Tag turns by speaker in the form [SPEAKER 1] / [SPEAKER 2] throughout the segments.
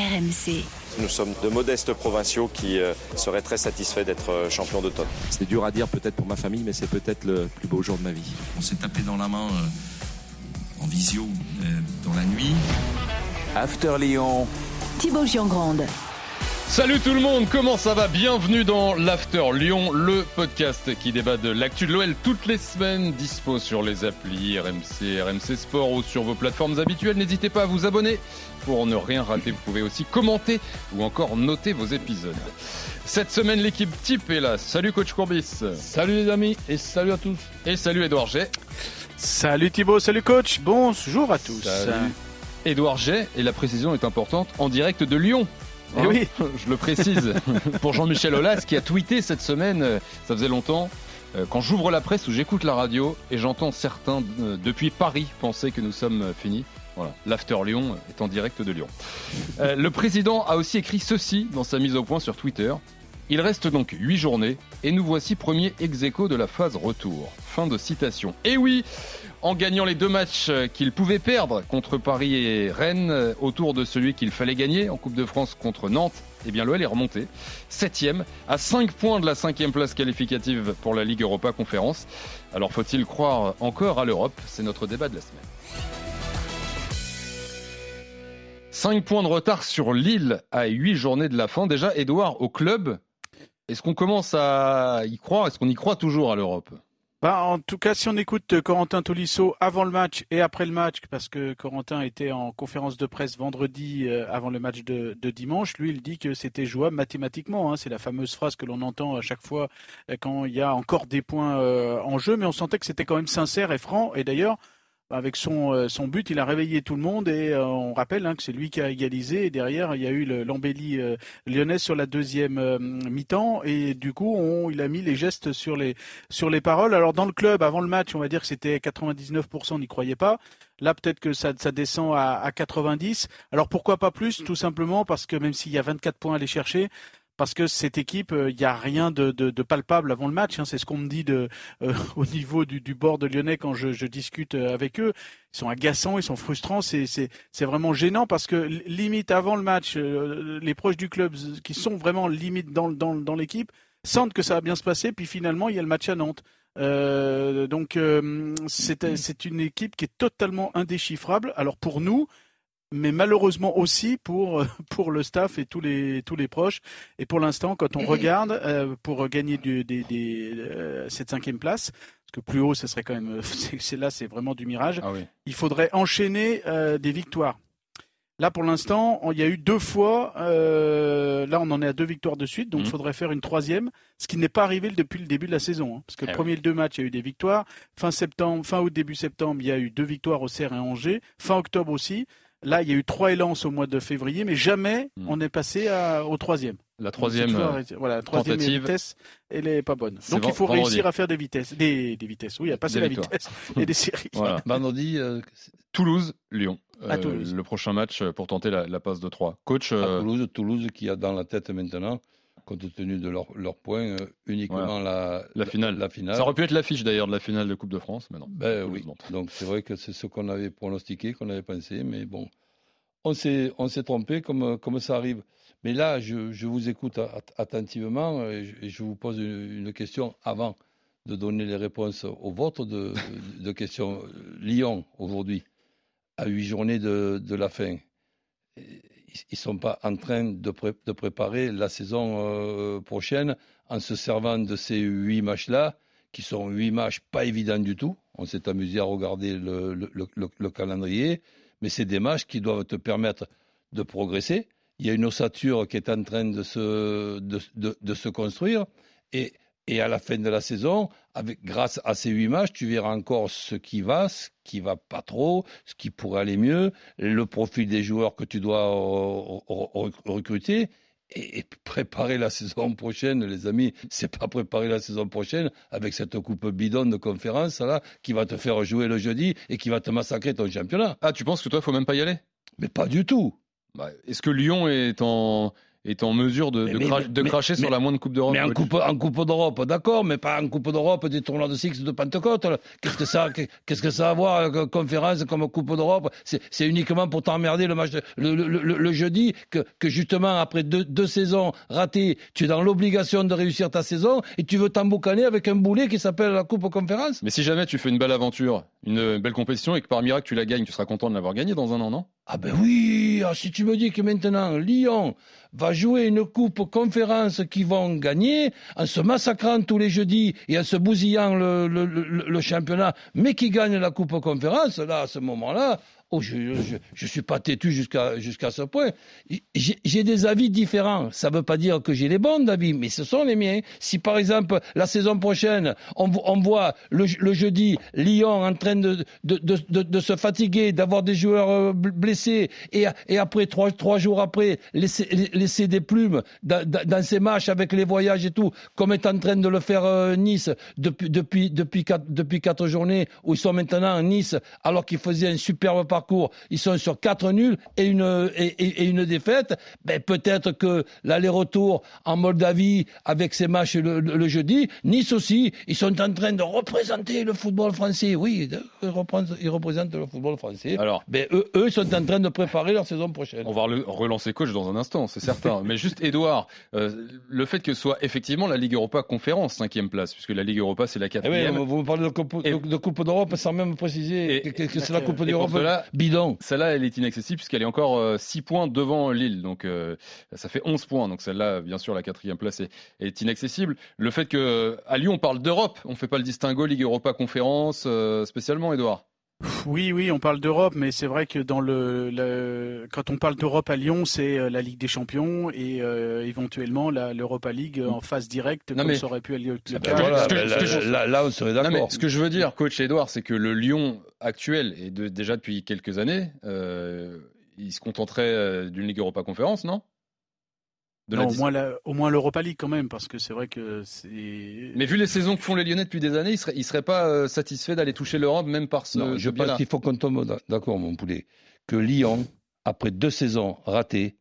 [SPEAKER 1] RMC.
[SPEAKER 2] Nous sommes de modestes provinciaux qui euh, seraient très satisfaits d'être euh, champions d'automne.
[SPEAKER 3] C'est dur à dire peut-être pour ma famille, mais c'est peut-être le plus beau jour de ma vie.
[SPEAKER 4] On s'est tapé dans la main euh, en visio dans la nuit.
[SPEAKER 5] After Lyon.
[SPEAKER 1] Thibaut Giangrande.
[SPEAKER 6] Salut tout le monde, comment ça va? Bienvenue dans l'After Lyon, le podcast qui débat de l'actu de l'OL toutes les semaines, dispo sur les applis RMC, RMC Sport ou sur vos plateformes habituelles. N'hésitez pas à vous abonner pour ne rien rater. Vous pouvez aussi commenter ou encore noter vos épisodes. Cette semaine, l'équipe type est là. Salut coach Courbis.
[SPEAKER 7] Salut les amis et salut à tous.
[SPEAKER 6] Et salut Edouard G.
[SPEAKER 8] Salut Thibaut, salut coach, bonjour à tous.
[SPEAKER 6] Salut. Edouard G, et la précision est importante, en direct de Lyon.
[SPEAKER 8] Eh oui.
[SPEAKER 6] Je le précise pour Jean-Michel Aulas qui a tweeté cette semaine, euh, ça faisait longtemps, euh, quand j'ouvre la presse ou j'écoute la radio et j'entends certains euh, depuis Paris penser que nous sommes finis. Voilà, l'After Lyon est en direct de Lyon. le président a aussi écrit ceci dans sa mise au point sur Twitter. Il reste donc 8 journées et nous voici premier ex de la phase retour. Fin de citation. Et oui, en gagnant les deux matchs qu'il pouvait perdre contre Paris et Rennes autour de celui qu'il fallait gagner en Coupe de France contre Nantes, eh bien l'OL est remonté septième à 5 points de la cinquième place qualificative pour la Ligue Europa Conférence. Alors faut-il croire encore à l'Europe? C'est notre débat de la semaine. 5 points de retard sur Lille à 8 journées de la fin. Déjà, Edouard, au club, est-ce qu'on commence à y croire? Est-ce qu'on y croit toujours à l'Europe?
[SPEAKER 8] Bah, en tout cas, si on écoute Corentin Tolisso avant le match et après le match, parce que Corentin était en conférence de presse vendredi euh, avant le match de, dimanche, lui, il dit que c'était jouable mathématiquement. Hein. C'est la fameuse phrase que l'on entend à chaque fois euh, quand il y a encore des points euh, en jeu, mais on sentait que c'était quand même sincère et franc. Et d'ailleurs, avec son, euh, son but, il a réveillé tout le monde et euh, on rappelle hein, que c'est lui qui a égalisé et derrière il y a eu l'embellie euh, lyonnaise sur la deuxième mi-temps et du coup il a mis les gestes sur les sur les paroles. Alors dans le club avant le match, on va dire que c'était 99%, on n'y croyait pas. Là, peut-être que ça, ça descend à, à, 90. Alors pourquoi pas plus? Tout simplement parce que même s'il y a 24 points à aller chercher, parce que cette équipe, il euh, n'y a rien de, palpable avant le match. Hein. c'est ce qu'on me dit de, euh, au niveau du, bord de Lyonnais quand je, discute euh, avec eux. Ils sont agaçants, ils sont frustrants. C'est, vraiment gênant parce que limite avant le match, les proches du club qui sont vraiment limite dans, dans, l'équipe sentent que ça va bien se passer. Puis finalement, il y a le match à Nantes. donc c'est une équipe qui est totalement indéchiffrable. Alors pour nous, mais malheureusement aussi pour pour le staff et tous les tous les proches. Et pour l'instant, quand on regarde euh, pour gagner du, des, des, euh, cette cinquième place, parce que plus haut, ce serait quand même, c'est là, c'est vraiment du mirage.
[SPEAKER 6] Ah oui.
[SPEAKER 8] Il faudrait enchaîner euh, des victoires. Là, pour l'instant, il y a eu deux fois. là, on en est à deux victoires de suite, donc il mmh. faudrait faire une troisième, ce qui n'est pas arrivé depuis le début de la saison. Hein, parce que le eh premier deux matchs, il y a eu des victoires. Fin septembre, fin août, début septembre, il y a eu deux victoires au Serre et Angers. Fin octobre aussi. Là, il y a eu trois élans au mois de février, mais jamais hmm. on est passé au troisième.
[SPEAKER 6] La troisième,
[SPEAKER 8] voilà, la troisième vitesse, elle est pas bonne. Donc il faut réussir à faire des vitesses, des, vitesses, oui, à passer la vitesse et des séries.
[SPEAKER 6] Voilà. Vendredi, euh, Toulouse, Lyon.
[SPEAKER 8] euh, Toulouse.
[SPEAKER 6] Le prochain match pour tenter la, passe de 3. Coach.
[SPEAKER 7] À Toulouse, Toulouse qui a dans la tête maintenant compte tenu de leurs leur points, euh, uniquement la,
[SPEAKER 6] la, finale.
[SPEAKER 7] La, finale.
[SPEAKER 6] Ça aurait pu être l'affiche d'ailleurs de la finale de Coupe de France, mais non.
[SPEAKER 7] Ben, oui. Donc c'est vrai que c'est ce qu'on avait pronostiqué, qu'on avait pensé, mais bon, on s'est, trompé comme, comme ça arrive. Mais là, je, je vous écoute attentivement et je, vous pose une, question avant de donner les réponses au vote de, de questions. Lyon, aujourd'hui, à huit journées de, de la fin, ils ne sont pas en train de, préparer la saison euh, prochaine en se servant de ces huit matchs-là, qui sont huit matchs pas évidents du tout. On s'est amusé à regarder le calendrier mais c'est des matchs qui doivent te permettre de progresser. Il y a une ossature qui est en train de se, de, se construire et, et, à la fin de la saison, avec, grâce à ces huit matchs, tu verras encore ce qui va, ce qui va pas trop, ce qui pourrait aller mieux, le profil des joueurs que tu dois recruter et, préparer la saison prochaine, les amis, c'est pas préparer la saison prochaine avec cette coupe bidon de conférence là qui va te faire jouer le jeudi et qui va te massacrer ton championnat.
[SPEAKER 6] Ah, tu penses que toi, il faut même pas y aller?
[SPEAKER 7] Mais pas du tout.
[SPEAKER 6] Bah, est-ce que Lyon est en est en mesure de,
[SPEAKER 7] Mais-
[SPEAKER 6] de,
[SPEAKER 7] mais-
[SPEAKER 6] cra- de
[SPEAKER 7] mais-
[SPEAKER 6] cracher sur la moindre Coupe d'Europe
[SPEAKER 7] Mais en coupe, en coupe d'Europe, d'accord, mais pas en coupe d'Europe des tournois de Six de Pentecôte. Qu'est-ce que ça, qu'est-ce que ça a à voir avec une conférence comme coupe d'Europe? C'est uniquement pour t'emmerder le match de- le, le- le- le jeudi que, que justement après deux, deux saisons ratées, tu es dans l'obligation de réussir ta saison et tu veux t'emboucaner avec un boulet qui s'appelle la coupe conférence?
[SPEAKER 6] Mais si jamais tu fais une belle aventure, une belle compétition et que par miracle tu la gagnes, tu seras content de l'avoir gagné dans un an, non?
[SPEAKER 7] Ah ben oui, ah, si tu me dis que maintenant Lyon va jouer une coupe conférence qu'ils vont gagner en se massacrant tous les jeudis et en se bousillant le, le, championnat, mais qui gagne la coupe conférence, là, à ce moment-là, oh, je, je, je suis pas têtu jusqu'à jusqu'à ce point. J'ai des avis différents. Ça veut pas dire que j'ai les bons avis, mais ce sont les miens. Si par exemple la saison prochaine, on, voit le, jeudi Lyon en train de, de, de, de, se fatiguer, d'avoir des joueurs euh, blessés, et, et après trois, trois jours après laisser, laisser des plumes dans, dans, dans ces matchs avec les voyages et tout, comme est en train de le faire euh, Nice depuis depuis depuis quatre, depuis quatre journées où ils sont maintenant à Nice alors qu'ils faisaient un superbe parcours, ils sont sur quatre nuls et une et, et, et une défaite. Ben peut-être que l'aller-retour en Moldavie avec ces matchs le, le, le, jeudi, Nice aussi, ils sont en train de représenter le football français. Oui, ils représentent, ils représentent le football français.
[SPEAKER 6] Alors,
[SPEAKER 7] ben eux, eux ils sont en train de préparer leur saison prochaine.
[SPEAKER 6] On va le relancer coach dans un instant, c'est certain. Mais juste, Edouard, euh, le fait que ce soit effectivement la Ligue Europa conférence cinquième place, puisque la Ligue Europa c'est la quatrième.
[SPEAKER 7] Eh oui, vous me parlez de Coupe,
[SPEAKER 6] Et-
[SPEAKER 7] de, de coupe d'Europe sans même préciser
[SPEAKER 6] Et-
[SPEAKER 7] que, que c'est la Coupe d'Europe bidon.
[SPEAKER 6] Celle-là, elle est inaccessible puisqu'elle est encore 6 points devant Lille. Donc, euh, ça fait 11 points. Donc, celle-là, bien sûr, la quatrième place est, inaccessible. Le fait que à Lyon, on parle d'Europe. On fait pas le distinguo Ligue Europa Conférence euh, spécialement, Edouard.
[SPEAKER 8] Oui, oui, on parle d'Europe, mais c'est vrai que dans le, le- quand on parle d'Europe à Lyon, c'est euh, la Ligue des Champions et euh, éventuellement la- l'Europa League en phase directe,
[SPEAKER 6] Non,
[SPEAKER 8] comme
[SPEAKER 6] mais-
[SPEAKER 8] ça aurait pu le
[SPEAKER 6] voilà, que- que
[SPEAKER 7] là,
[SPEAKER 6] je-
[SPEAKER 7] là, là, on serait d'accord.
[SPEAKER 6] ce que je veux dire, coach Edouard, c'est que le Lyon actuel, et de, déjà depuis quelques années, euh, il se contenterait euh, d'une Ligue Europa Conférence, non? De la
[SPEAKER 8] Non, au moins la- au moins l'Europa League quand même, parce que c'est vrai que c'est.
[SPEAKER 6] Mais vu les saisons que font les Lyonnais depuis des années, ils seraient, ils seraient pas euh, satisfaits d'aller toucher l'Europe, même par ce,
[SPEAKER 7] Non, je pense qu'il faut qu'on tombe d'a- d'accord, mon poulet, que Lyon, après deux saisons ratées,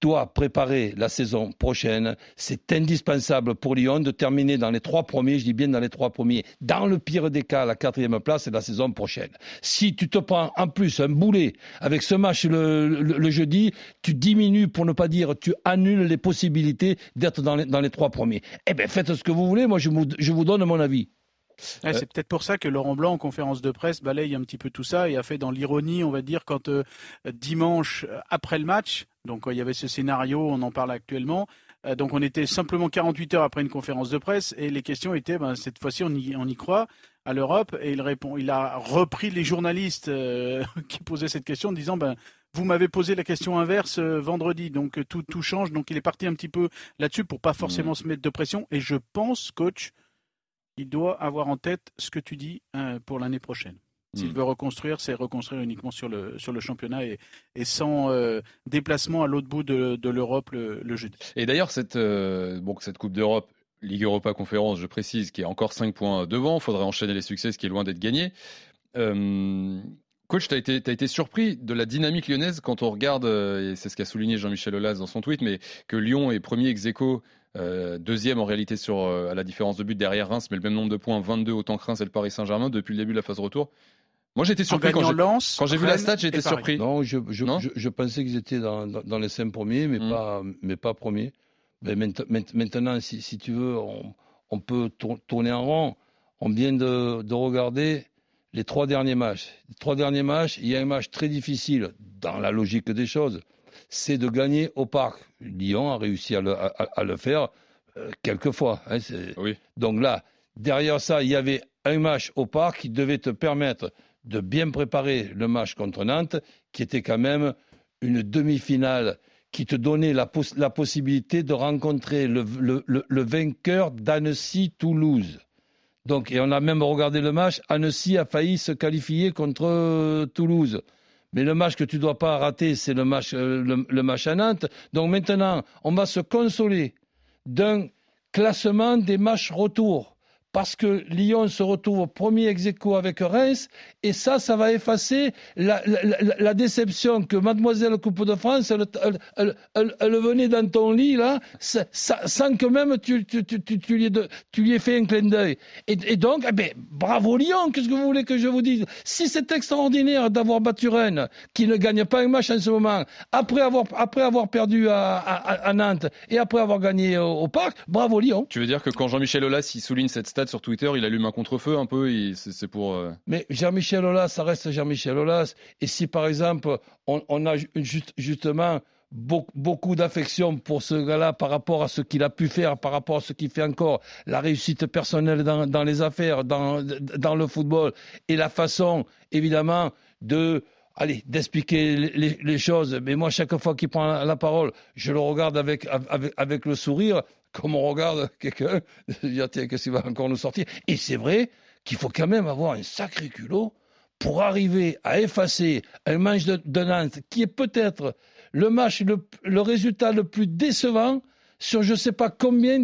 [SPEAKER 7] doit préparer la saison prochaine. C'est indispensable pour Lyon de terminer dans les trois premiers, je dis bien dans les trois premiers, dans le pire des cas, la quatrième place et la saison prochaine. Si tu te prends en plus un boulet avec ce match le, jeudi, tu diminues, pour ne pas dire, tu annules les possibilités d'être dans les, trois premiers. Eh bien, faites ce que vous voulez, moi je vous donne mon avis.
[SPEAKER 8] Ouais, c'est peut-être pour ça que Laurent Blanc, en conférence de presse, balaye un petit peu tout ça et a fait dans l'ironie, on va dire, quand euh, dimanche, euh, après le match, donc il y avait ce scénario, on en parle actuellement, euh, donc on était simplement 48 heures après une conférence de presse et les questions étaient, ben, cette fois-ci, on y, on y croit à l'Europe. Et il répond, il a repris les journalistes euh, qui posaient cette question en disant, ben, vous m'avez posé la question inverse euh, vendredi, donc euh, tout, tout change. Donc il est parti un petit peu là-dessus pour pas forcément se mettre de pression. Et je pense, coach, il doit avoir en tête ce que tu dis euh, pour l'année prochaine. S'il
[SPEAKER 6] Mm.
[SPEAKER 8] veut reconstruire, c'est reconstruire uniquement sur le, sur le championnat et, et sans euh, déplacement à l'autre bout de, de l'Europe le, le jeudi.
[SPEAKER 6] Et d'ailleurs, cette, euh, bon, cette Coupe d'Europe, Ligue Europa Conférence, je précise, qui est encore 5 points devant, il faudrait enchaîner les succès, ce qui est loin d'être gagné. Euh, coach, tu as été, été surpris de la dynamique lyonnaise quand on regarde, euh, et c'est ce qu'a souligné Jean-Michel Aulas dans son tweet, mais que Lyon est premier ex aequo, euh, deuxième en réalité sur, euh, à la différence de but derrière Reims, mais le même nombre de points, 22 autant que Reims et le Paris Saint-Germain depuis le début de la phase retour. Moi, j'étais surpris quand j'ai,
[SPEAKER 8] Lens,
[SPEAKER 6] quand j'ai vu la stat, j'étais surpris.
[SPEAKER 7] Non, je, je,
[SPEAKER 6] Non
[SPEAKER 7] je, je pensais qu'ils étaient dans, dans, dans les cinq premiers, mais,
[SPEAKER 6] Mm.
[SPEAKER 7] pas, mais pas premiers. Mais mainte- mainte- maintenant, si, si tu veux, on, on peut tour- tourner en rond. On vient de, de regarder les trois derniers matchs. Les trois derniers matchs, il y a un match très difficile, dans la logique des choses, c'est de gagner au parc. Lyon a réussi à le, à, à le faire euh, quelques fois. hein,
[SPEAKER 6] Oui.
[SPEAKER 7] donc là, derrière ça, il y avait un match au parc qui devait te permettre de bien préparer le match contre Nantes, qui était quand même une demi-finale qui te donnait la, poss- la possibilité de rencontrer le, le- le- le vainqueur d'Annecy-Toulouse. Donc, et on a même regardé le match. Annecy a failli se qualifier contre euh, Toulouse. Mais le match que tu dois pas rater, c'est le match, euh, le, à Nantes. Donc maintenant, on va se consoler d'un classement des matchs retour. Parce que Lyon se retrouve au premier ex avec Reims, et ça, ça va effacer la, déception que Mademoiselle Coupe de France, elle, venait dans ton lit, là, sa- sa- sans que même tu, lui, aies fait un clin d'œil. Et, donc, eh ben, bravo Lyon, qu'est-ce que vous voulez que je vous dise? Si c'est extraordinaire d'avoir battu Rennes, qui ne gagne pas un match en ce moment, après avoir, perdu à, Nantes et après avoir gagné au, au Parc, bravo Lyon.
[SPEAKER 6] Tu veux dire que quand Jean-Michel Aulas il souligne cette stat sur Twitter, il allume un contre-feu un peu, c'est pour. euh,
[SPEAKER 7] Mais Jean-Michel Aulas, ça reste Jean-Michel Aulas. Et si par exemple, on, a ju- juste- justement beaucoup, d'affection pour ce gars-là par rapport à ce qu'il a pu faire, par rapport à ce qu'il fait encore, la réussite personnelle dans, les affaires, dans, le football, et la façon, évidemment, de d'expliquer les, choses. Mais moi, chaque fois qu'il prend la, parole, je le regarde avec le sourire, comme on regarde quelqu'un, de dire, tiens, qu'est-ce qu'il va encore nous sortir? Et c'est vrai qu'il faut quand même avoir un sacré culot pour arriver à effacer un match de, Nantes qui est peut-être le match, le, résultat le plus décevant sur je ne sais pas combien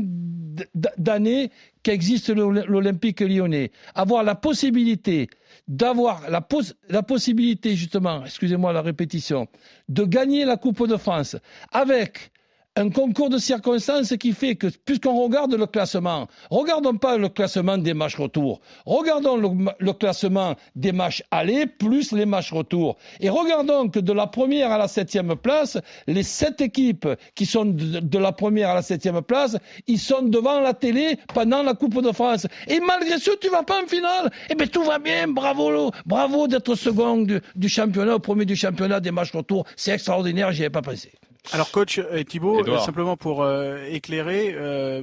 [SPEAKER 7] d'années qu'existe l'Ol- l'Olympique lyonnais. Avoir la possibilité d'avoir la, la possibilité justement, excusez-moi la répétition, de gagner la Coupe de France avec un concours de circonstances qui fait que, puisqu'on regarde le classement, regardons pas le classement des matchs retour, regardons le, classement des matchs aller plus les matchs retour. Et regardons que de la première à la septième place, les sept équipes qui sont de, la première à la septième place, ils sont devant la télé pendant la Coupe de France. Et malgré ce, tu vas pas en finale. Eh bien, tout va bien, bravo, bravo d'être second du, du championnat, au premier du championnat des matchs retour. C'est extraordinaire, j'y avais pas pensé.
[SPEAKER 8] Alors coach euh, Thibaut,
[SPEAKER 6] Edouard.
[SPEAKER 8] euh, simplement pour euh, éclairer, euh,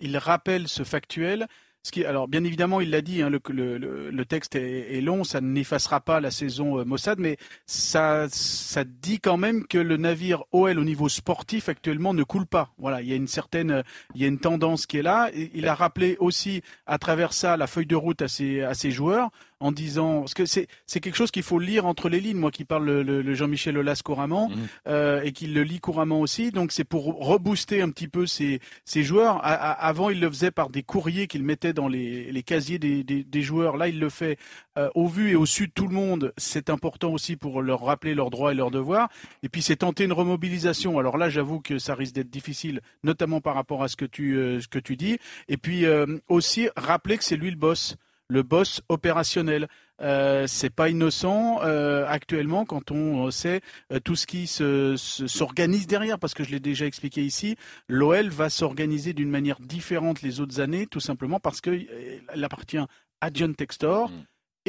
[SPEAKER 8] il rappelle ce factuel. Ce qui, alors bien évidemment, il l'a dit, hein, le, le- le- texte est, est long, ça n'effacera pas la saison euh, Mossad, mais ça, ça dit quand même que le navire OL au niveau sportif actuellement ne coule pas. Voilà, il y a une certaine, euh, il y a une tendance qui est là. Et il a rappelé aussi à travers ça la feuille de route à ses, à ses joueurs en disant, parce que c'est, c'est quelque chose qu'il faut lire entre les lignes. Moi qui parle le, le- le Jean-Michel Aulas couramment
[SPEAKER 6] Mhm.
[SPEAKER 8] euh, et qu'il le lit couramment aussi. Donc c'est pour rebooster un petit peu ses, ses joueurs. A- a- avant, il le faisait par des courriers qu'il mettait dans les, les casiers des, des- des joueurs. Là, il le fait euh, au vu et au su de tout le monde. C'est important aussi pour leur rappeler leurs droits et leurs devoirs. Et puis c'est tenter une remobilisation. Alors là, j'avoue que ça risque d'être difficile, notamment par rapport à ce que tu, euh, ce que tu dis. Et puis euh, aussi rappeler que c'est lui le boss le boss opérationnel. Euh, c'est pas innocent euh, actuellement quand on sait euh, tout ce qui se- se- s'organise derrière, parce que je l'ai déjà expliqué ici. L'OL va s'organiser d'une manière différente les autres années, tout simplement parce que euh, appartient à John Textor.
[SPEAKER 6] Mm.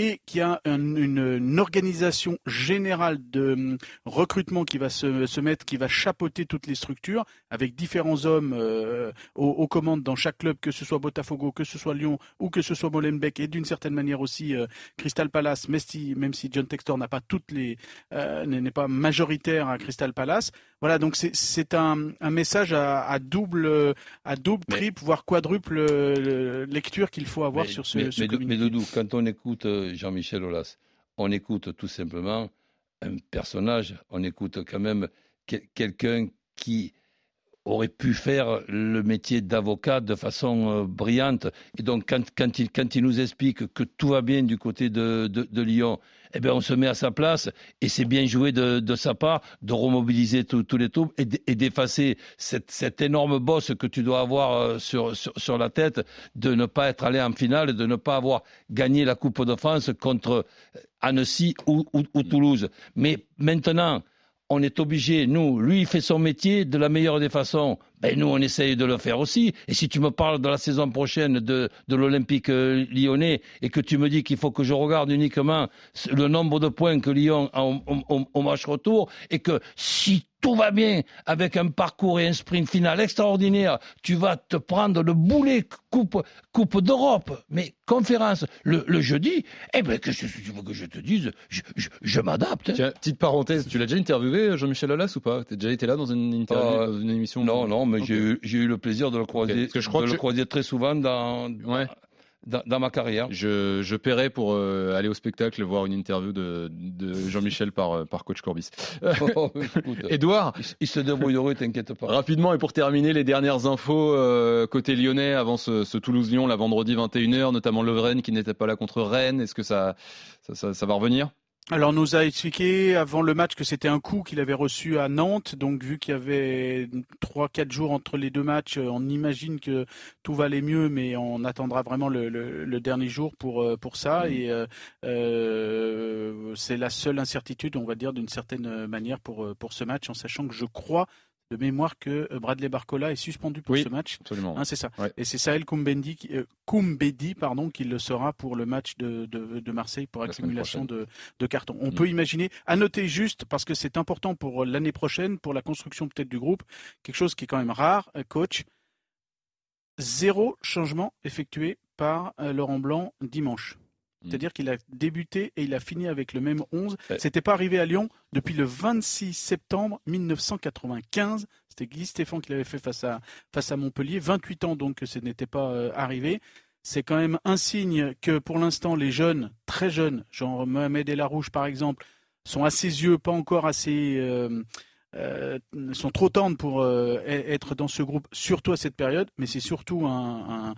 [SPEAKER 8] Et qu'il y a un- une, une organisation générale de hum, recrutement qui va se, se mettre, qui va chapeauter toutes les structures, avec différents hommes euh, aux, aux commandes dans chaque club, que ce soit Botafogo, que ce soit Lyon ou que ce soit Molenbeek, et d'une certaine manière aussi euh, Crystal Palace, même si, même si John Textor n'a pas toutes les, euh, n'est pas majoritaire à Crystal Palace. Voilà, donc c'est- un, un message à, à double, euh, à double, triple, voire quadruple euh, lecture qu'il faut avoir
[SPEAKER 7] mais,
[SPEAKER 8] sur ce,
[SPEAKER 7] mais,
[SPEAKER 8] ce
[SPEAKER 7] mais, mais Doudou, quand on écoute Jean-Michel Aulas, on écoute tout simplement un personnage, on écoute quand même quel- quelqu'un qui aurait pu faire le métier d'avocat de façon euh, brillante. Et donc, quand, il, nous explique que tout va bien du côté de, Lyon, eh bien, on se met à sa place et c'est bien joué de, sa part de remobiliser tous les troupes et et d'effacer cette, énorme bosse que tu dois avoir euh, sur, la tête, de ne pas être allé en finale, de ne pas avoir gagné la Coupe de France contre Annecy ou, ou, ou Toulouse. Mais maintenant, on est obligé, nous, lui, il fait son métier de la meilleure des façons. Ben, nous, on essaye de le faire aussi. Et si tu me parles de la saison prochaine de, de l'Olympique euh, lyonnais et que tu me dis qu'il faut que je regarde uniquement le nombre de points que Lyon a au, au- au match retour et que si tout va bien avec un parcours et un sprint final extraordinaire, tu vas te prendre le boulet coupe, coupe d'Europe, mais conférence le, le jeudi, eh ben, que je, tu veux que je te dise, je, je, je m'adapte. hein.
[SPEAKER 6] Petite parenthèse, tu l'as déjà interviewé Jean-Michel Aulas ou pas? T'as déjà été là dans une interview,
[SPEAKER 7] Euh,
[SPEAKER 6] dans une émission?
[SPEAKER 7] Non, non, mais j'ai eu- le plaisir de le croiser,
[SPEAKER 6] Parce que je crois
[SPEAKER 7] de
[SPEAKER 6] que
[SPEAKER 7] le
[SPEAKER 6] je-
[SPEAKER 7] croiser très souvent dans,
[SPEAKER 6] Ouais.
[SPEAKER 7] Dans, dans ma carrière.
[SPEAKER 6] Je, je paierai pour euh, aller au spectacle voir une interview de, de Jean-Michel par, euh, par coach Corbis.
[SPEAKER 7] Oh,
[SPEAKER 6] Edouard,
[SPEAKER 7] il, il se débrouillerait, t'inquiète pas.
[SPEAKER 6] rapidement et pour terminer les dernières infos euh, côté lyonnais avant ce, ce Toulouse-Lyon, la vendredi 21h, notamment Lovren qui n'était pas là contre Rennes. Est-ce que ça, ça, ça, ça va revenir?
[SPEAKER 8] Alors, on nous a expliqué avant le match que c'était un coup qu'il avait reçu à Nantes. Donc, vu qu'il y avait trois, quatre jours entre les deux matchs, euh, on imagine que tout va aller mieux, mais on attendra vraiment le, le- le dernier jour pour, euh, pour ça.
[SPEAKER 6] Mhm.
[SPEAKER 8] Et euh, euh, c'est la seule incertitude, on va dire, d'une certaine manière pour, pour ce match, en sachant que je crois de mémoire que euh, Bradley Barcola est suspendu pour
[SPEAKER 6] Oui.
[SPEAKER 8] ce match.
[SPEAKER 6] Absolument.
[SPEAKER 8] Hein, c'est ça.
[SPEAKER 6] Ouais.
[SPEAKER 8] Et c'est Sahel Koumbedi, qui- euh, Koumbedi pardon, qui le sera pour le match de, de, de Marseille pour
[SPEAKER 6] La
[SPEAKER 8] accumulation de, de cartons. On
[SPEAKER 6] Mm.
[SPEAKER 8] peut imaginer, à noter juste, parce que c'est important pour l'année prochaine, pour la construction peut-être du groupe, quelque chose qui est quand même rare, euh, coach, zéro changement effectué par Laurent Blanc dimanche.
[SPEAKER 6] Mm.
[SPEAKER 8] C'est-à-dire qu'il a débuté et il a fini avec le même 11.
[SPEAKER 7] Ouais.
[SPEAKER 8] C'était pas arrivé à Lyon depuis le 26 septembre 1995. C'était Guy Stéphane qui l'avait fait face à, face à Montpellier. 28 ans donc que ce n'était pas euh, arrivé. C'est quand même un signe que pour l'instant les jeunes, très jeunes, genre Mohamed El Arouche par exemple, sont à ses yeux pas encore assez, euh, euh, sont trop tendres pour euh, e- être dans ce groupe, surtout à cette période. Mais c'est surtout un,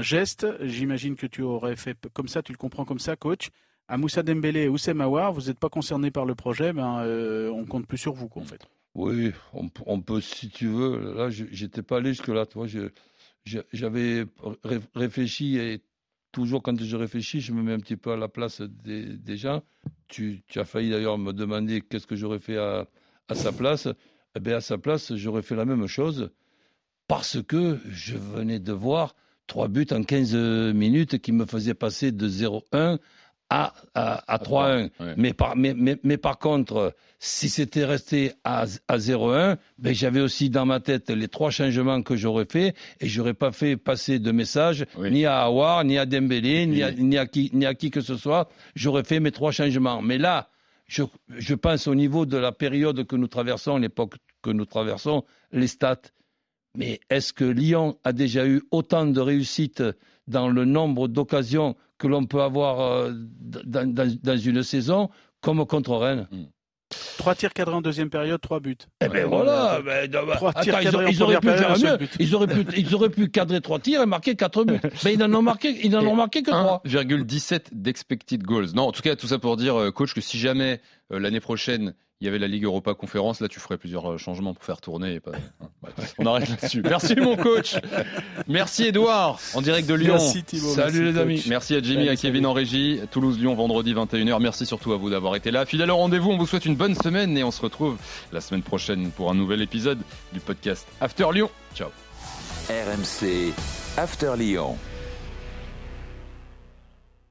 [SPEAKER 8] geste. J'imagine que tu aurais fait comme ça, tu le comprends comme ça, coach. À Moussa Dembélé et Oussem Aouar, vous n'êtes pas concernés par le projet, ben euh, on compte plus sur vous, en fait.
[SPEAKER 7] Oui, on, peut, si tu veux. Là, j'étais pas allé jusque-là. J'avais ré- réfléchi et toujours quand je réfléchis, je me mets un petit peu à la place des, gens. Tu as failli d'ailleurs me demander qu'est-ce que j'aurais fait à, à sa place. Eh bien, à sa place, j'aurais fait la même chose parce que je venais de voir trois buts en 15 minutes qui me faisaient passer de 0-1 à, à, à 3-1.
[SPEAKER 6] Ouais.
[SPEAKER 7] Mais par, mais, mais, mais par contre, si c'était resté à, à 0-1, ben j'avais aussi dans ma tête les trois changements que j'aurais fait et j'aurais pas fait passer de message
[SPEAKER 6] Oui.
[SPEAKER 7] ni à Awar, ni à Dembélé, ni à,
[SPEAKER 6] Oui.
[SPEAKER 7] ni, à qui, ni à qui que ce soit. J'aurais fait mes trois changements. Mais là, je, pense au niveau de la période que nous traversons, l'époque que nous traversons, les stats. Mais est-ce que Lyon a déjà eu autant de réussite dans le nombre d'occasions que l'on peut avoir euh, dans, une saison comme contre Rennes?
[SPEAKER 8] Trois tirs cadrés en deuxième période, trois buts.
[SPEAKER 7] Eh ben voilà, ben,
[SPEAKER 8] Trois tirs
[SPEAKER 7] ils,
[SPEAKER 8] cadrés en
[SPEAKER 7] ils auraient pu faire mieux. Ils auraient pu, ils auraient pu cadrer trois tirs et marquer quatre buts. Ben, ils n'en ont marqué, ils n'en ont marqué que trois.
[SPEAKER 6] 1,17 d'expected goals. Non, en tout cas, tout ça pour dire, euh, coach, que si jamais euh, l'année prochaine il y avait la Ligue Europa Conférence, là tu ferais plusieurs euh, changements pour faire tourner. Et pas... hein, bref. On arrête là-dessus. Merci mon coach. Merci Edouard, en direct de Lyon.
[SPEAKER 8] Merci Thibaut.
[SPEAKER 7] Salut,
[SPEAKER 8] merci,
[SPEAKER 7] les amis.
[SPEAKER 8] coach.
[SPEAKER 6] Merci à Jimmy, à Kevin
[SPEAKER 8] salut.
[SPEAKER 6] en régie. Toulouse-Lyon, vendredi 21h. Merci surtout à vous d'avoir été là. Fidèle au rendez-vous, on vous souhaite une bonne semaine et on se retrouve la semaine prochaine pour un nouvel épisode du podcast After Lyon. Ciao.
[SPEAKER 5] RMC After Lyon.